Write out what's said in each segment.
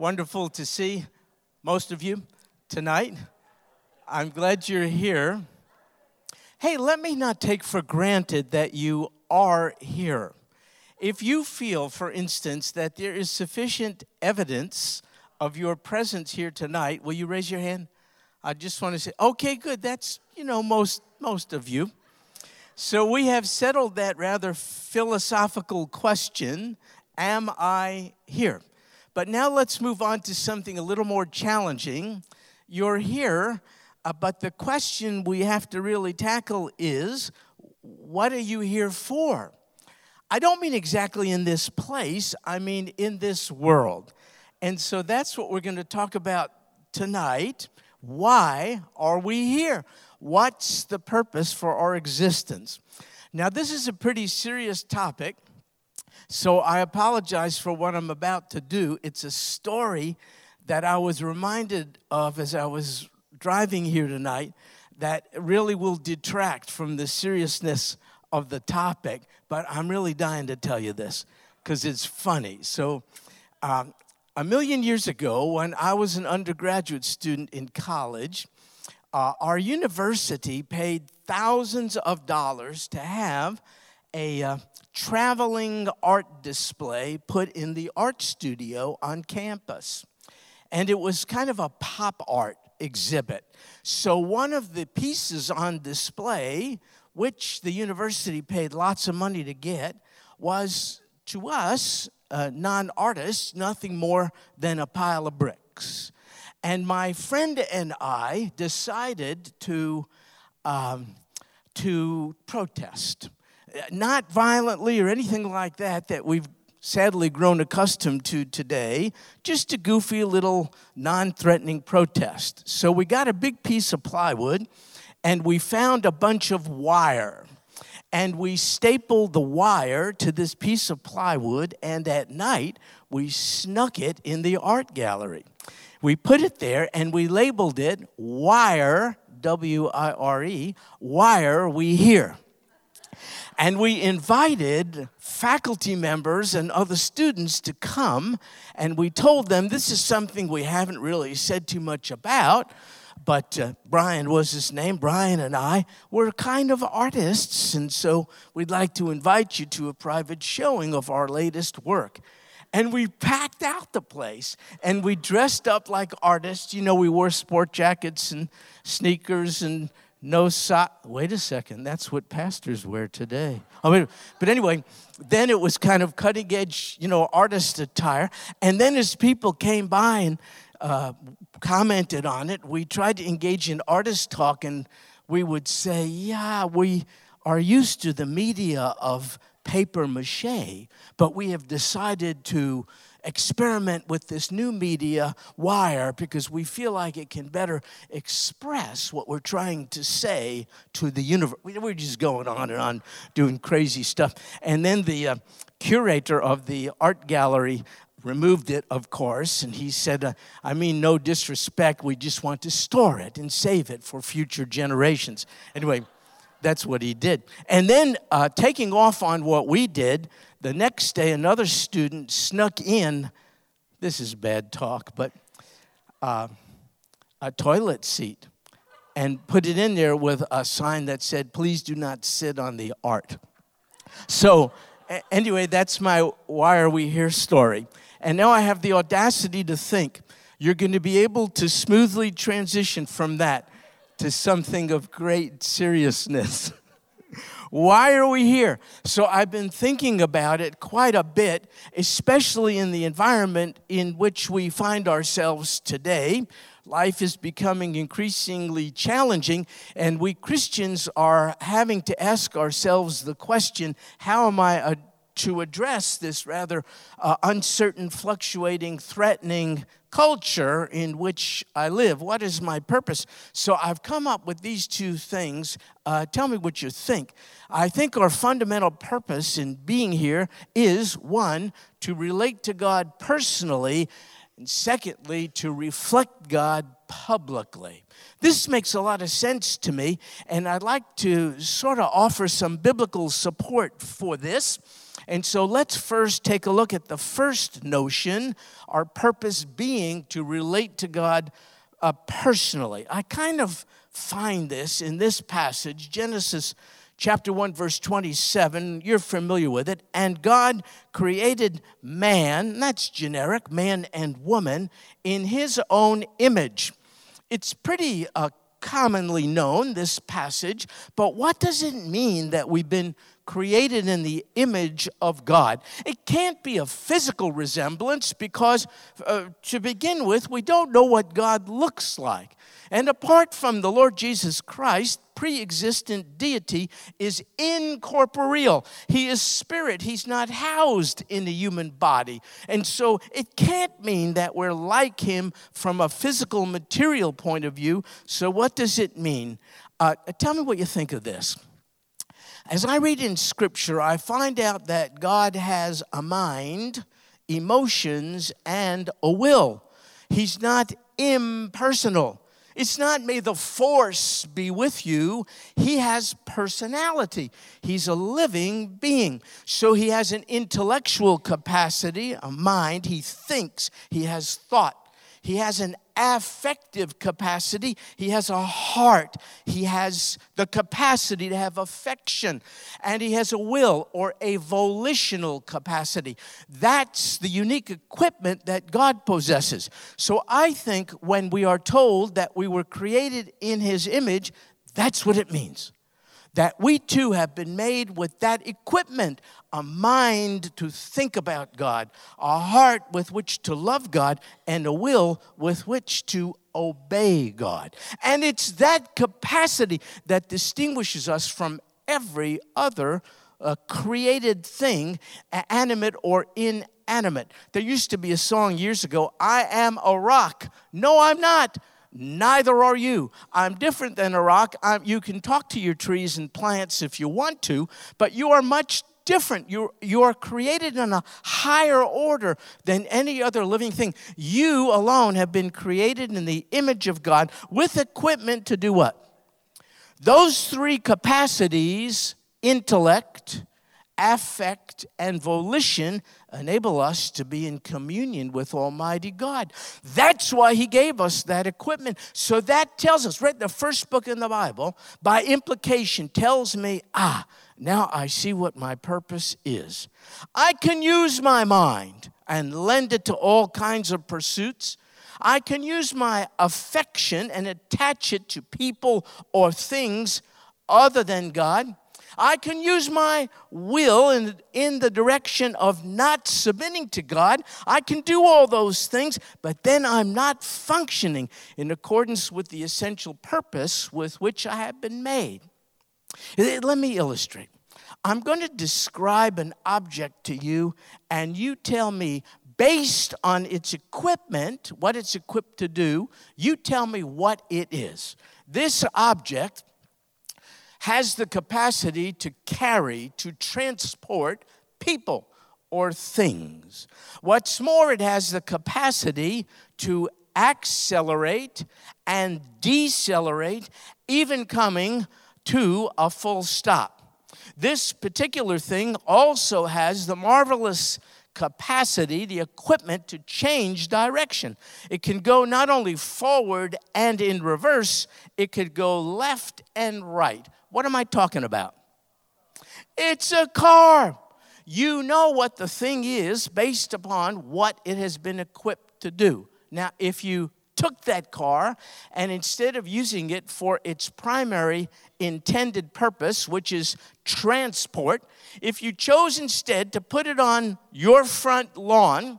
Wonderful to see most of you tonight. I'm glad you're here. Hey, let me not take for granted that you are here. If you feel, for instance, that there is sufficient evidence of your presence here tonight, will you raise your hand? I just want to say, okay, good. That's, you know, most most of you. So we have settled that rather philosophical question, am I here? But now let's move on to something a little more challenging. You're here, uh, but the question we have to really tackle is what are you here for? I don't mean exactly in this place, I mean in this world. And so that's what we're going to talk about tonight. Why are we here? What's the purpose for our existence? Now, this is a pretty serious topic so I apologize for what I'm about to do. It's a story that I was reminded of as I was driving here tonight that really will detract from the seriousness of the topic, but I'm really dying to tell you this because it's funny. So, um, a million years ago, when I was an undergraduate student in college, uh, our university paid thousands of dollars to have a uh, traveling art display put in the art studio on campus. And it was kind of a pop art exhibit. So, one of the pieces on display, which the university paid lots of money to get, was to us, uh, non artists, nothing more than a pile of bricks. And my friend and I decided to, um, to protest not violently or anything like that, that we've sadly grown accustomed to today, just a goofy little non threatening protest. So we got a big piece of plywood and we found a bunch of wire. And we stapled the wire to this piece of plywood, and at night we snuck it in the art gallery. We put it there and we labeled it Wire, W I R E, Wire We Here. And we invited faculty members and other students to come, and we told them this is something we haven't really said too much about. But uh, Brian was his name. Brian and I were kind of artists, and so we'd like to invite you to a private showing of our latest work. And we packed out the place and we dressed up like artists. You know, we wore sport jackets and sneakers and no sock. Wait a second, that's what pastors wear today. I mean, but anyway, then it was kind of cutting edge, you know, artist attire. And then as people came by and uh, commented on it, we tried to engage in artist talk, and we would say, "Yeah, we are used to the media of paper mache, but we have decided to." experiment with this new media, wire, because we feel like it can better express what we're trying to say to the universe. We're just going on and on doing crazy stuff. And then the uh, curator of the art gallery removed it, of course, and he said, uh, I mean, no disrespect, we just want to store it and save it for future generations. Anyway, that's what he did. And then, uh, taking off on what we did, the next day, another student snuck in, this is bad talk, but uh, a toilet seat and put it in there with a sign that said, Please do not sit on the art. So, anyway, that's my Why Are We Here story. And now I have the audacity to think you're going to be able to smoothly transition from that to something of great seriousness. Why are we here? So I've been thinking about it quite a bit, especially in the environment in which we find ourselves today. Life is becoming increasingly challenging, and we Christians are having to ask ourselves the question how am I a, to address this rather uh, uncertain, fluctuating, threatening culture in which I live? What is my purpose? So I've come up with these two things. Uh, tell me what you think. I think our fundamental purpose in being here is one, to relate to God personally, and secondly, to reflect God publicly. This makes a lot of sense to me, and I'd like to sort of offer some biblical support for this. And so let's first take a look at the first notion, our purpose being to relate to God uh, personally. I kind of find this in this passage, Genesis chapter 1, verse 27. You're familiar with it. And God created man, that's generic, man and woman, in his own image. It's pretty uh, commonly known, this passage, but what does it mean that we've been created in the image of God? It can't be a physical resemblance because, uh, to begin with, we don't know what God looks like. And apart from the Lord Jesus Christ, pre existent deity is incorporeal. He is spirit. He's not housed in a human body. And so it can't mean that we're like him from a physical, material point of view. So, what does it mean? Uh, tell me what you think of this. As I read in Scripture, I find out that God has a mind, emotions, and a will. He's not impersonal. It's not may the force be with you. He has personality. He's a living being. So he has an intellectual capacity, a mind. He thinks, he has thought. He has an affective capacity. He has a heart. He has the capacity to have affection. And he has a will or a volitional capacity. That's the unique equipment that God possesses. So I think when we are told that we were created in his image, that's what it means that we too have been made with that equipment a mind to think about God, a heart with which to love God, and a will with which to obey God. And it's that capacity that distinguishes us from every other uh, created thing, animate or inanimate. There used to be a song years ago I am a rock. No, I'm not. Neither are you. I'm different than a rock. I'm, you can talk to your trees and plants if you want to, but you are much different. You're, you are created in a higher order than any other living thing. You alone have been created in the image of God with equipment to do what? Those three capacities intellect, affect, and volition enable us to be in communion with Almighty God. That's why He gave us that equipment. So that tells us, right? The first book in the Bible, by implication, tells me, ah, now I see what my purpose is. I can use my mind and lend it to all kinds of pursuits. I can use my affection and attach it to people or things other than God. I can use my will in, in the direction of not submitting to God. I can do all those things, but then I'm not functioning in accordance with the essential purpose with which I have been made. Eh, let me illustrate. I'm going to describe an object to you, and you tell me, based on its equipment, what it's equipped to do, you tell me what it is. This object has the capacity to carry, to transport people or things. What's more, it has the capacity to accelerate and decelerate, even coming to a full stop. This particular thing also has the marvelous capacity, the equipment to change direction. It can go not only forward and in reverse, it could go left and right. What am I talking about? It's a car. You know what the thing is based upon what it has been equipped to do. Now, if you took that car and instead of using it for its primary intended purpose, which is transport, if you chose instead to put it on your front lawn,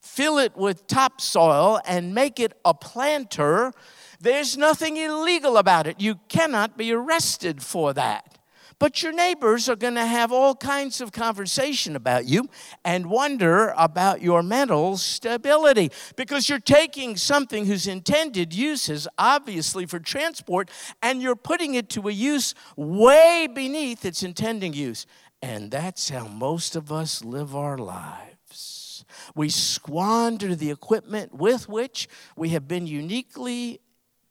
fill it with topsoil, and make it a planter, there's nothing illegal about it. You cannot be arrested for that. But your neighbors are going to have all kinds of conversation about you and wonder about your mental stability because you're taking something whose intended use is obviously for transport and you're putting it to a use way beneath its intending use. And that's how most of us live our lives. We squander the equipment with which we have been uniquely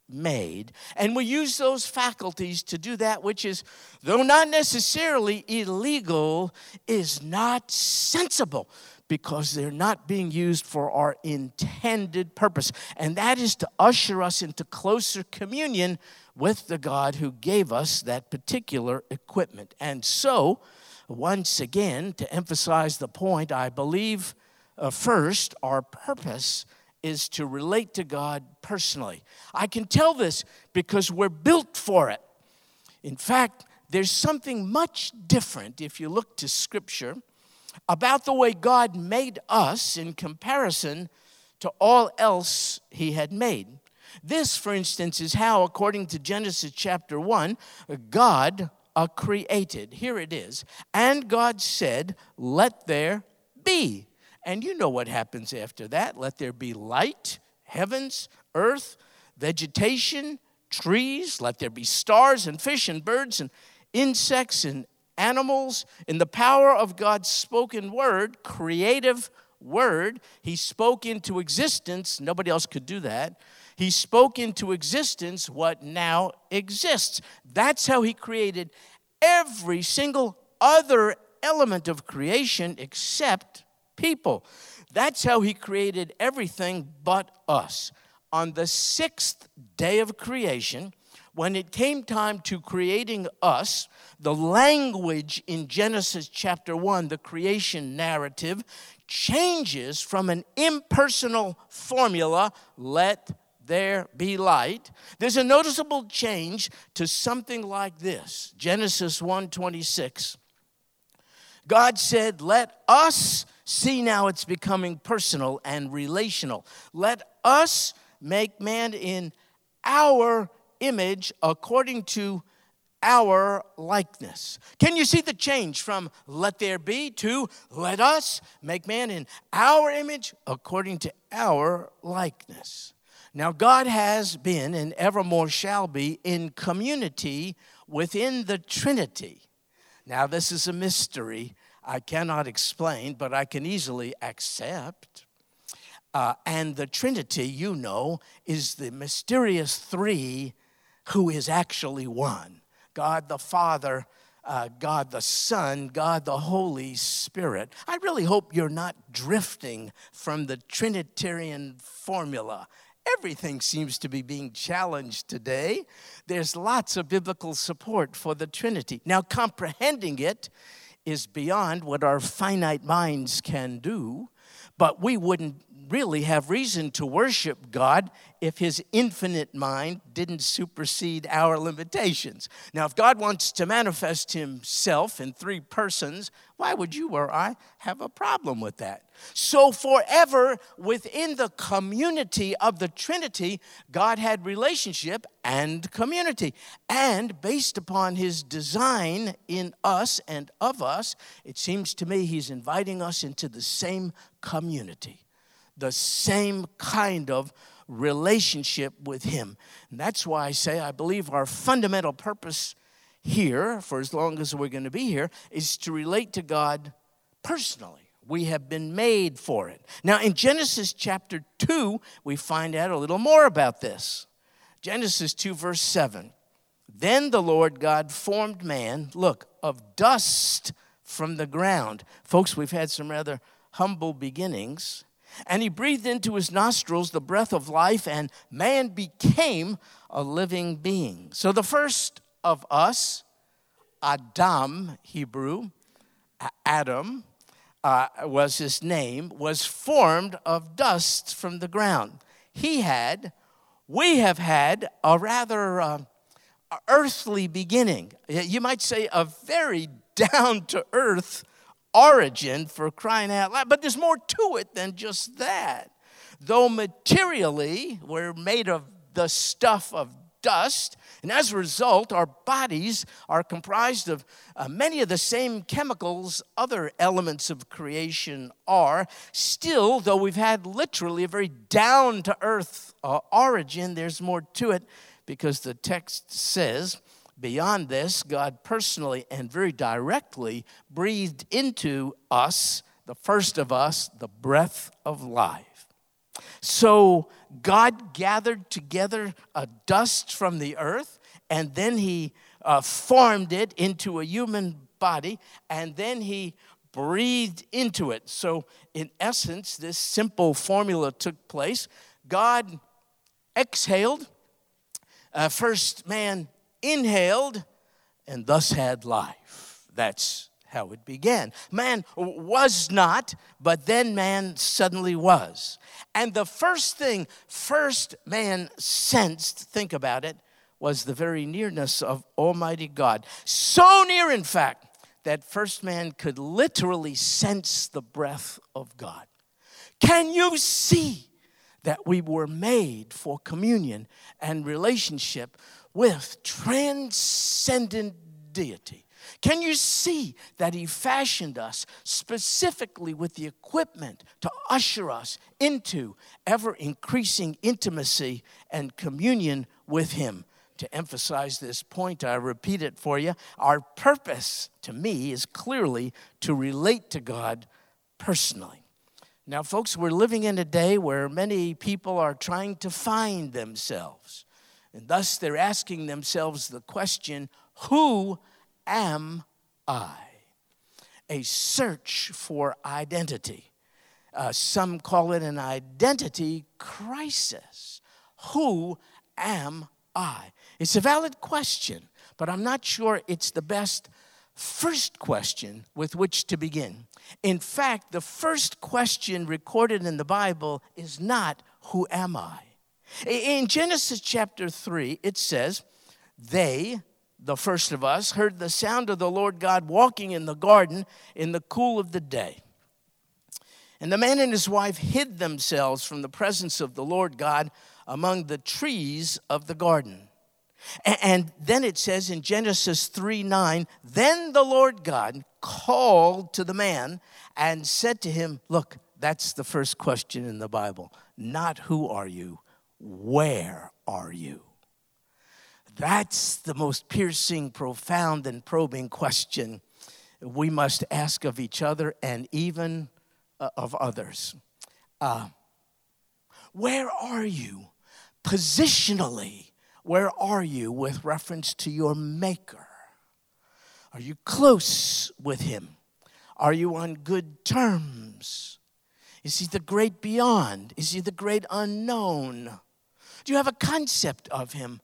made. And we use those faculties to do that which is, though not necessarily illegal, is not sensible because they're not being used for our intended purpose. And that is to usher us into closer communion with the God who gave us that particular equipment. And so, once again, to emphasize the point, I believe uh, first, our purpose is to relate to God personally. I can tell this because we're built for it. In fact, there's something much different if you look to Scripture about the way God made us in comparison to all else He had made. This, for instance, is how, according to Genesis chapter 1, God uh, created. Here it is. And God said, Let there be. And you know what happens after that. Let there be light, heavens, earth, vegetation, trees. Let there be stars and fish and birds and insects and animals. In the power of God's spoken word, creative word, He spoke into existence. Nobody else could do that. He spoke into existence what now exists. That's how He created every single other element of creation except people. That's how He created everything but us. On the sixth day of creation, when it came time to creating us, the language in Genesis chapter 1, the creation narrative, changes from an impersonal formula, let there be light. There's a noticeable change to something like this. Genesis 1:26. God said, "Let us see now it's becoming personal and relational. Let us make man in our image according to our likeness. Can you see the change from let there be to let us make man in our image according to our likeness? Now, God has been and evermore shall be in community within the Trinity. Now, this is a mystery I cannot explain, but I can easily accept. Uh, and the Trinity, you know, is the mysterious three who is actually one God the Father, uh, God the Son, God the Holy Spirit. I really hope you're not drifting from the Trinitarian formula. Everything seems to be being challenged today. There's lots of biblical support for the Trinity. Now, comprehending it is beyond what our finite minds can do, but we wouldn't really have reason to worship God if his infinite mind didn't supersede our limitations. Now, if God wants to manifest himself in three persons, why would you or I have a problem with that? So, forever within the community of the Trinity, God had relationship and community. And based upon his design in us and of us, it seems to me he's inviting us into the same community the same kind of relationship with Him. And that's why I say I believe our fundamental purpose here, for as long as we're going to be here, is to relate to God personally. We have been made for it. Now, in Genesis chapter 2, we find out a little more about this. Genesis 2, verse 7. Then the Lord God formed man, look, of dust from the ground. Folks, we've had some rather humble beginnings. And he breathed into his nostrils the breath of life, and man became a living being. So the first of us, Adam, Hebrew, Adam uh, was his name, was formed of dust from the ground. He had, we have had a rather uh, earthly beginning. You might say a very down to earth origin for crying out loud. But there's more to it than just that. Though materially we're made of the stuff of dust, and as a result, our bodies are comprised of uh, many of the same chemicals other elements of creation are. Still, though we've had literally a very down to earth uh, origin, there's more to it because the text says, Beyond this, God personally and very directly breathed into us, the first of us, the breath of life. So God gathered together a dust from the earth, and then he uh, formed it into a human body, and then he breathed into it. So, in essence, this simple formula took place. God exhaled, uh, first man inhaled, and thus had life. That's how it began. Man was not, but then man suddenly was. And the first thing first man sensed, think about it, was the very nearness of Almighty God. So near, in fact, that first man could literally sense the breath of God. Can you see that we were made for communion and relationship with transcendent deity? Can you see that He fashioned us specifically with the equipment to usher us into ever increasing intimacy and communion with Him? To emphasize this point, I repeat it for you. Our purpose, to me, is clearly to relate to God personally. Now, folks, we're living in a day where many people are trying to find themselves. And thus, they're asking themselves the question who am I? A search for identity. Uh, some call it an identity crisis. Who am I? It's a valid question, but I'm not sure it's the best first question with which to begin. In fact, the first question recorded in the Bible is not, Who am I? In Genesis chapter 3, it says, They, the first of us, heard the sound of the Lord God walking in the garden in the cool of the day. And the man and his wife hid themselves from the presence of the Lord God among the trees of the garden. And then it says in Genesis 3 9, then the Lord God called to the man and said to him, Look, that's the first question in the Bible. Not who are you, where are you? That's the most piercing, profound, and probing question we must ask of each other and even uh, of others. Uh, where are you positionally? Where are you with reference to your Maker? Are you close with Him? Are you on good terms? Is He the great beyond? Is He the great unknown? Do you have a concept of Him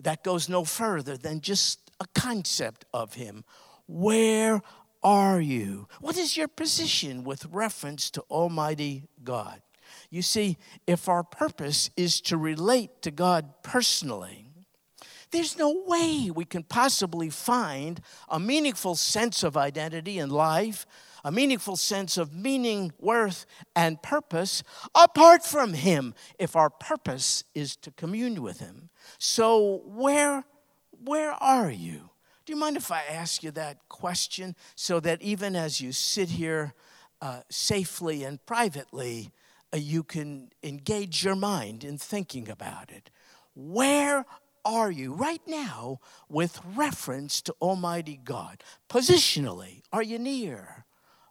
that goes no further than just a concept of Him? Where are you? What is your position with reference to Almighty God? You see, if our purpose is to relate to God personally, there's no way we can possibly find a meaningful sense of identity in life, a meaningful sense of meaning, worth, and purpose apart from Him if our purpose is to commune with Him. So, where, where are you? Do you mind if I ask you that question so that even as you sit here uh, safely and privately, uh, you can engage your mind in thinking about it. Where are you right now with reference to Almighty God? Positionally, are you near?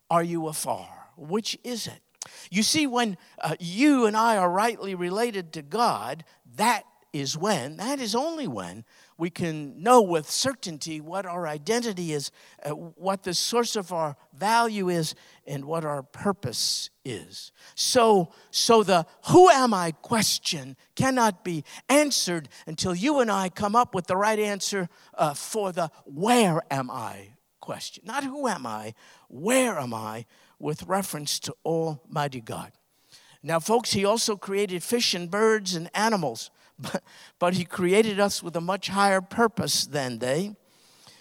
Are you afar? Which is it? You see, when uh, you and I are rightly related to God, that is when, that is only when, we can know with certainty what our identity is, uh, what the source of our value is, and what our purpose is. So, so the who am I question cannot be answered until you and I come up with the right answer uh, for the where am I question. Not who am I, where am I, with reference to Almighty God. Now, folks, He also created fish and birds and animals but, but He created us with a much higher purpose than they.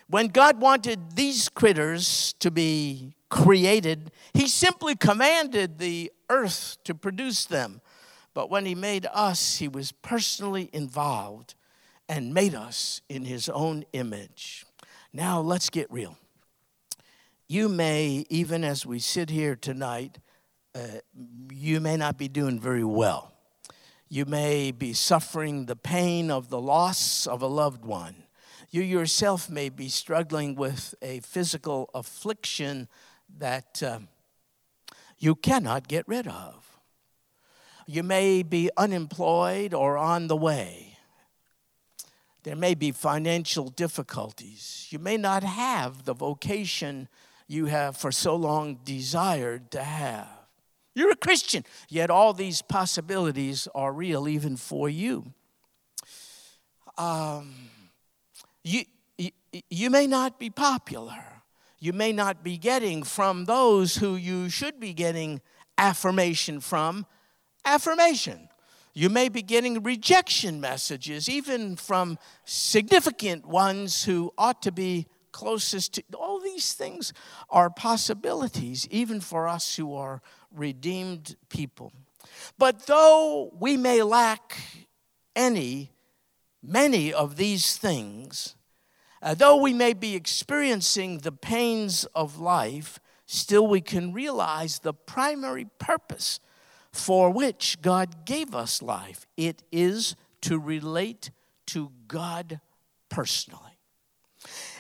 When God wanted these critters to be created, He simply commanded the earth to produce them. But when He made us, He was personally involved and made us in His own image. Now, let's get real. You may, even as we sit here tonight, uh, you may not be doing very well. You may be suffering the pain of the loss of a loved one. You yourself may be struggling with a physical affliction that uh, you cannot get rid of. You may be unemployed or on the way. There may be financial difficulties. You may not have the vocation you have for so long desired to have. You're a Christian, yet all these possibilities are real even for you. Um, you, you, you may not be popular. You may not be getting from those who you should be getting affirmation from affirmation. You may be getting rejection messages, even from significant ones who ought to be closest to. All these things are possibilities, even for us who are redeemed people. But though we may lack any, many of these things, uh, though we may be experiencing the pains of life, still we can realize the primary purpose for which God gave us life. It is to relate to God personally.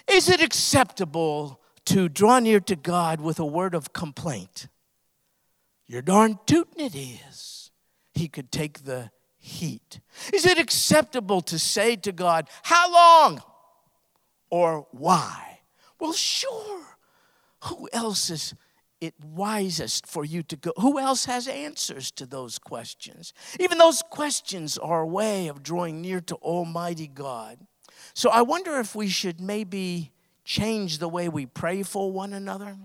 Is it acceptable to draw near to God with a word of complaint? You're darn tootin' it is. He could take the heat. Is it acceptable to say to God, How long? Or why? Well, sure. Who else is it wisest for you to go? Who else has answers to those questions? Even those questions are a way of drawing near to Almighty God. So I wonder if we should maybe change the way we pray for one another.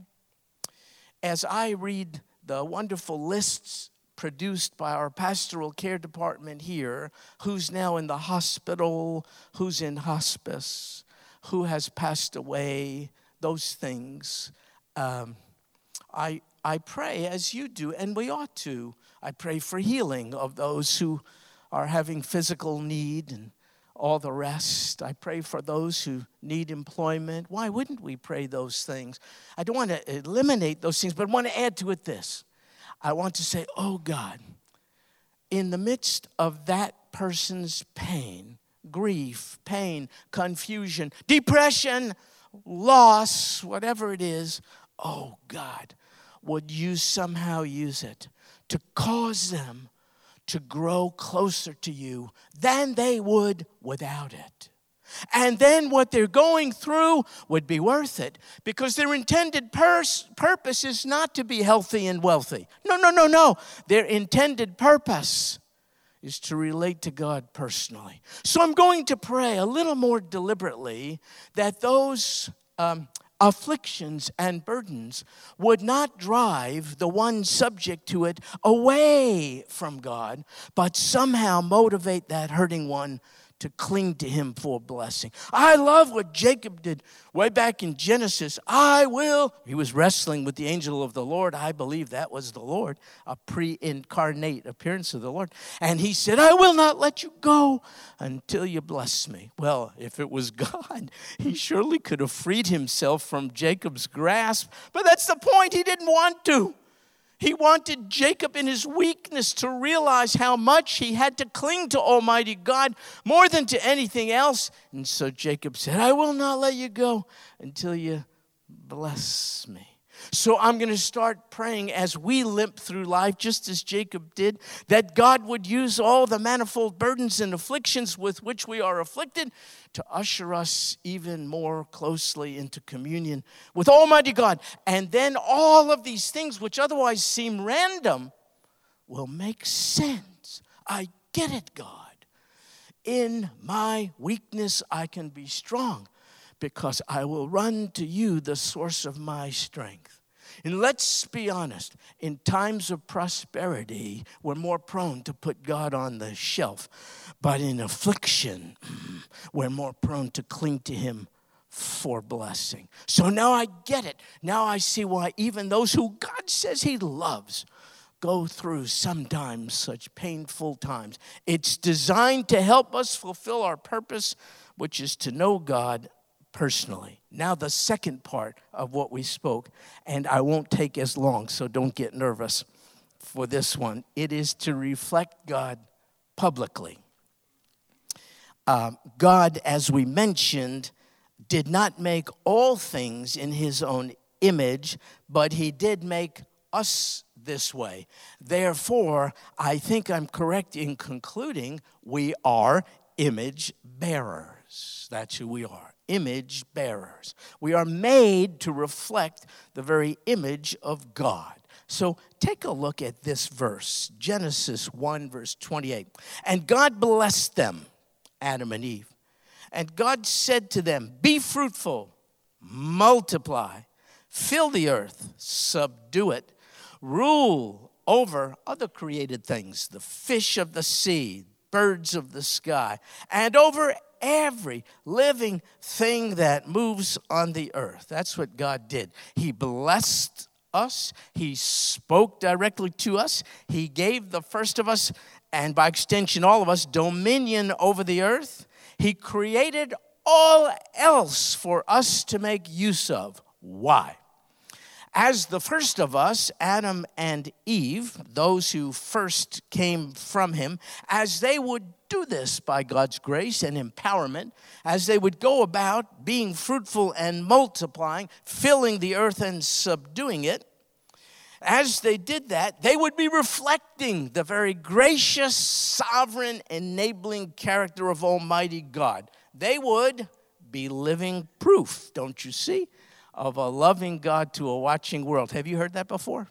As I read the wonderful lists produced by our pastoral care department here who's now in the hospital, who's in hospice, who has passed away, those things. Um, I, I pray as you do, and we ought to. I pray for healing of those who are having physical need and all the rest. I pray for those who need employment. Why wouldn't we pray those things? I don't want to eliminate those things, but I want to add to it this. I want to say, oh God, in the midst of that person's pain, grief, pain, confusion, depression, loss, whatever it is, oh God, would you somehow use it to cause them to grow closer to you than they would without it. And then what they're going through would be worth it because their intended pers- purpose is not to be healthy and wealthy. No, no, no, no. Their intended purpose is to relate to God personally. So I'm going to pray a little more deliberately that those um, afflictions and burdens would not drive the one subject to it away from God, but somehow motivate that hurting one to cling to him for blessing. I love what Jacob did way back in Genesis. I will. He was wrestling with the angel of the Lord. I believe that was the Lord, a pre incarnate appearance of the Lord. And he said, I will not let you go until you bless me. Well, if it was God, he surely could have freed himself from Jacob's grasp. But that's the point. He didn't want to. He wanted Jacob in his weakness to realize how much he had to cling to Almighty God more than to anything else. And so Jacob said, I will not let you go until you bless me. So I'm going to start praying as we limp through life, just as Jacob did, that God would use all the manifold burdens and afflictions with which we are afflicted to usher us even more closely into communion with Almighty God. And then all of these things, which otherwise seem random, will make sense. I get it, God. In my weakness, I can be strong because I will run to you, the source of my strength. And let's be honest, in times of prosperity, we're more prone to put God on the shelf. But in affliction, we're more prone to cling to Him for blessing. So now I get it. Now I see why even those who God says He loves go through sometimes such painful times. It's designed to help us fulfill our purpose, which is to know God personally. Now, the second part of what we spoke, and I won't take as long, so don't get nervous for this one. It is to reflect God publicly. Uh, God, as we mentioned, did not make all things in his own image, but he did make us this way. Therefore, I think I'm correct in concluding we are image bearers. That's who we are image bearers. We are made to reflect the very image of God. So take a look at this verse Genesis 1, verse 28. And God blessed them, Adam and Eve. And God said to them, Be fruitful, multiply, fill the earth, subdue it, rule over other created things, the fish of the sea, birds of the sky, and over every living thing that moves on the earth. That's what God did. He blessed us, He spoke directly to us, He gave the first of us, and by extension, all of us, dominion over the earth. He created all else for us to make use of. Why? As the first of us, Adam and Eve, those who first came from him, as they would do this by God's grace and empowerment, as they would go about being fruitful and multiplying, filling the earth and subduing it, as they did that, they would be reflecting the very gracious, sovereign, enabling character of Almighty God. They would be living proof, don't you see? of a loving God to a watching world. Have you heard that before?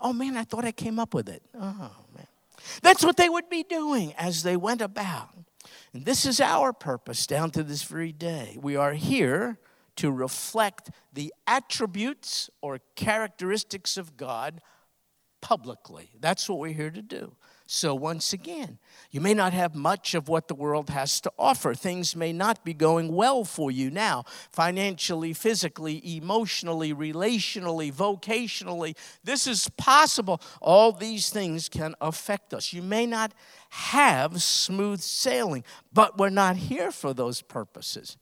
Oh man, I thought I came up with it. Oh. That's what they would be doing as they went about. And this is our purpose down to this very day. We are here to reflect the attributes or characteristics of God publicly. That's what we're here to do. So, once again, you may not have much of what the world has to offer. Things may not be going well for you now, financially, physically, emotionally, relationally, vocationally. This is possible. All these things can affect us. You may not have smooth sailing, but we're not here for those purposes.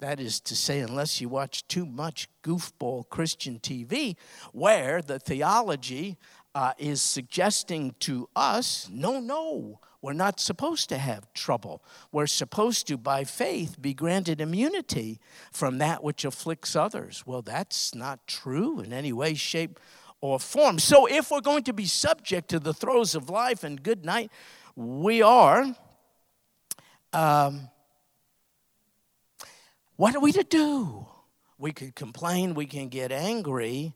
That is to say, unless you watch too much goofball Christian TV, where the theology uh, is suggesting to us no, no, we're not supposed to have trouble. We're supposed to, by faith, be granted immunity from that which afflicts others. Well, that's not true in any way, shape, or form. So, if we're going to be subject to the throes of life and good night, we are. Um, what are we to do? We could complain, we can get angry,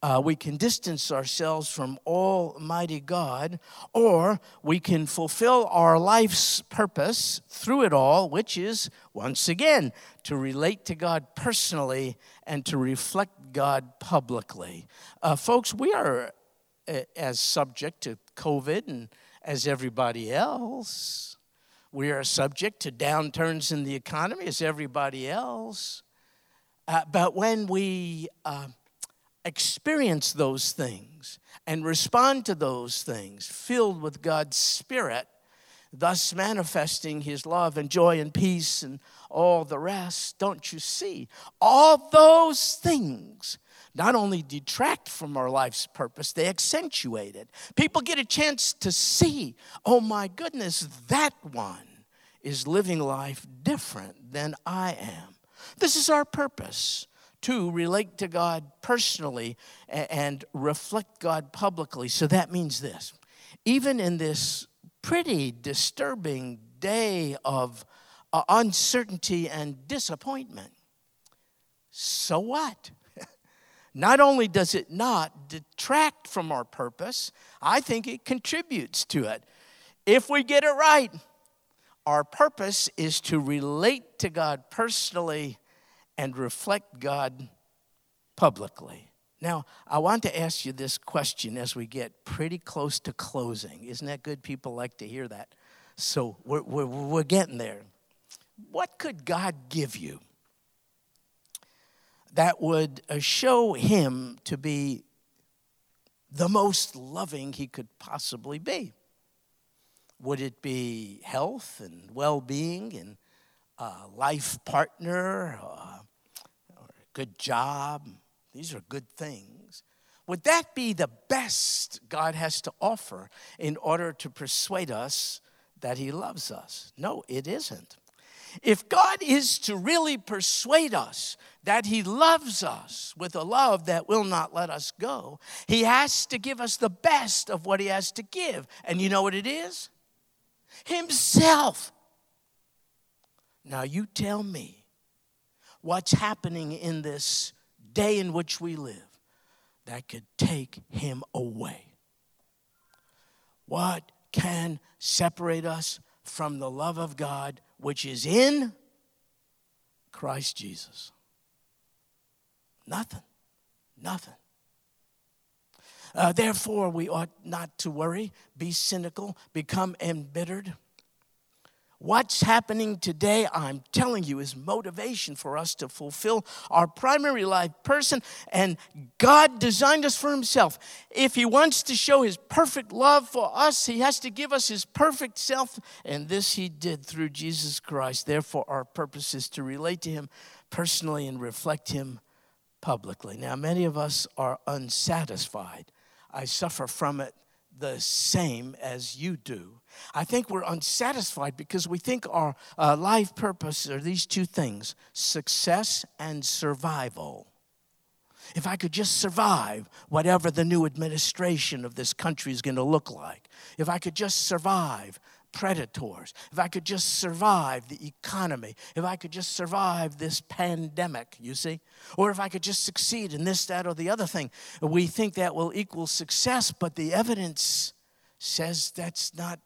uh, we can distance ourselves from Almighty God, or we can fulfill our life's purpose through it all, which is, once again, to relate to God personally and to reflect God publicly. Uh, folks, we are uh, as subject to COVID and as everybody else. We are subject to downturns in the economy as everybody else. Uh, but when we uh, experience those things and respond to those things, filled with God's Spirit, thus manifesting His love and joy and peace and all the rest. Don't you see? All those things not only detract from our life's purpose, they accentuate it. People get a chance to see, oh my goodness, that one is living life different than I am. This is our purpose to relate to God personally and reflect God publicly. So that means this even in this pretty disturbing day of uh, uncertainty and disappointment, so what? not only does it not detract from our purpose, I think it contributes to it. If we get it right, our purpose is to relate to God personally and reflect God publicly. Now, I want to ask you this question as we get pretty close to closing. Isn't that good? People like to hear that. So we're, we're, we're getting there. What could God give you that would uh, show Him to be the most loving He could possibly be? Would it be health and well being and a life partner? Uh, good job. These are good things. Would that be the best God has to offer in order to persuade us that He loves us? No, it isn't. If God is to really persuade us that He loves us with a love that will not let us go, He has to give us the best of what He has to give. And you know what it is? Himself. Now, you tell me what's happening in this day in which we live that could take Him away. What can separate us from the love of God which is in Christ Jesus? Nothing. Nothing. Uh, therefore, we ought not to worry, be cynical, become embittered. What's happening today, I'm telling you, is motivation for us to fulfill our primary life person. And God designed us for Himself. If He wants to show His perfect love for us, He has to give us His perfect self. And this He did through Jesus Christ. Therefore, our purpose is to relate to Him personally and reflect Him publicly. Now, many of us are unsatisfied. I suffer from it the same as you do. I think we're unsatisfied because we think our uh, life purpose are these two things success and survival. If I could just survive whatever the new administration of this country is going to look like, if I could just survive predators, if I could just survive the economy, if I could just survive this pandemic, you see, or if I could just succeed in this, that, or the other thing, we think that will equal success, but the evidence says that's not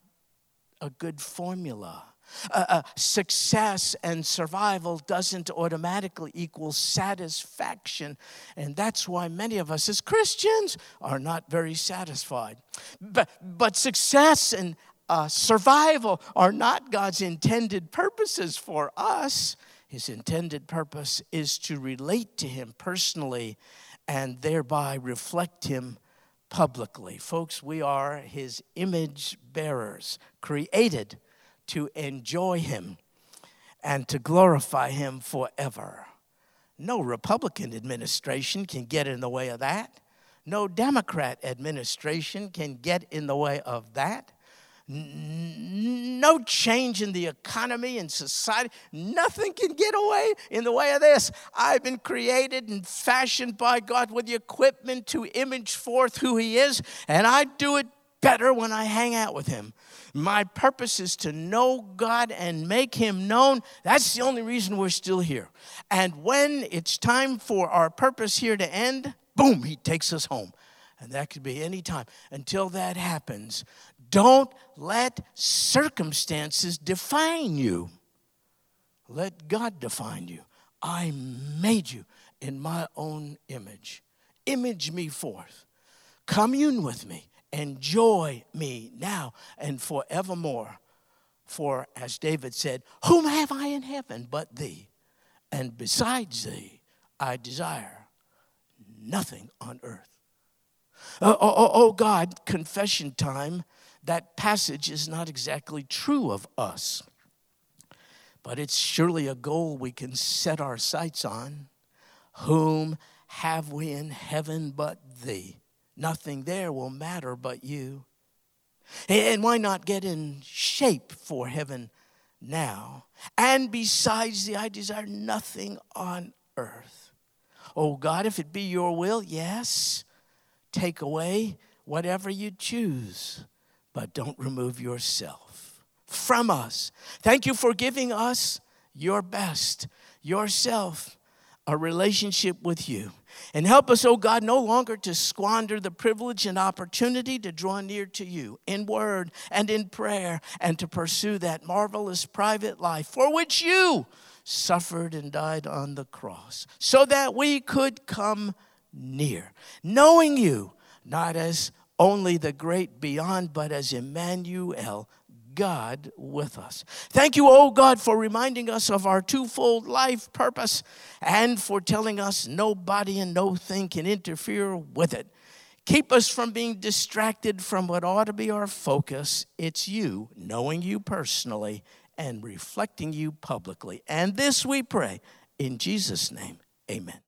a good formula. Uh, uh, success and survival doesn't automatically equal satisfaction. And that's why many of us as Christians are not very satisfied. But, but success and uh, survival are not God's intended purposes for us. His intended purpose is to relate to Him personally and thereby reflect Him publicly. Folks, we are His image bearers, created to enjoy Him and to glorify Him forever. No Republican administration can get in the way of that. No Democrat administration can get in the way of that no change in the economy and society. Nothing can get away in the way of this. I've been created and fashioned by God with the equipment to image forth who He is, and I do it better when I hang out with Him. My purpose is to know God and make Him known. That's the only reason we're still here. And when it's time for our purpose here to end, boom, He takes us home. And that could be any time. Until that happens, don't let circumstances define you. Let God define you. I made you in my own image. Image me forth. Commune with me. Enjoy me now and forevermore. For, as David said, Whom have I in heaven but thee? And besides thee, I desire nothing on earth. Oh, oh, oh, oh God, confession time that passage is not exactly true of us, but it's surely a goal we can set our sights on. Whom have we in heaven but thee? Nothing there will matter but you. And why not get in shape for heaven now? And besides thee, I desire nothing on earth. Oh God, if it be your will, yes, take away whatever you choose but don't remove yourself from us. Thank you for giving us your best, yourself, a relationship with you. And help us, oh God, no longer to squander the privilege and opportunity to draw near to you in word and in prayer and to pursue that marvelous private life for which you suffered and died on the cross so that we could come near, knowing you not as only the great beyond, but as Emmanuel, God with us. Thank you, oh God, for reminding us of our twofold life purpose and for telling us nobody and no thing can interfere with it. Keep us from being distracted from what ought to be our focus. It's you, knowing you personally and reflecting you publicly. And this we pray in Jesus' name. Amen.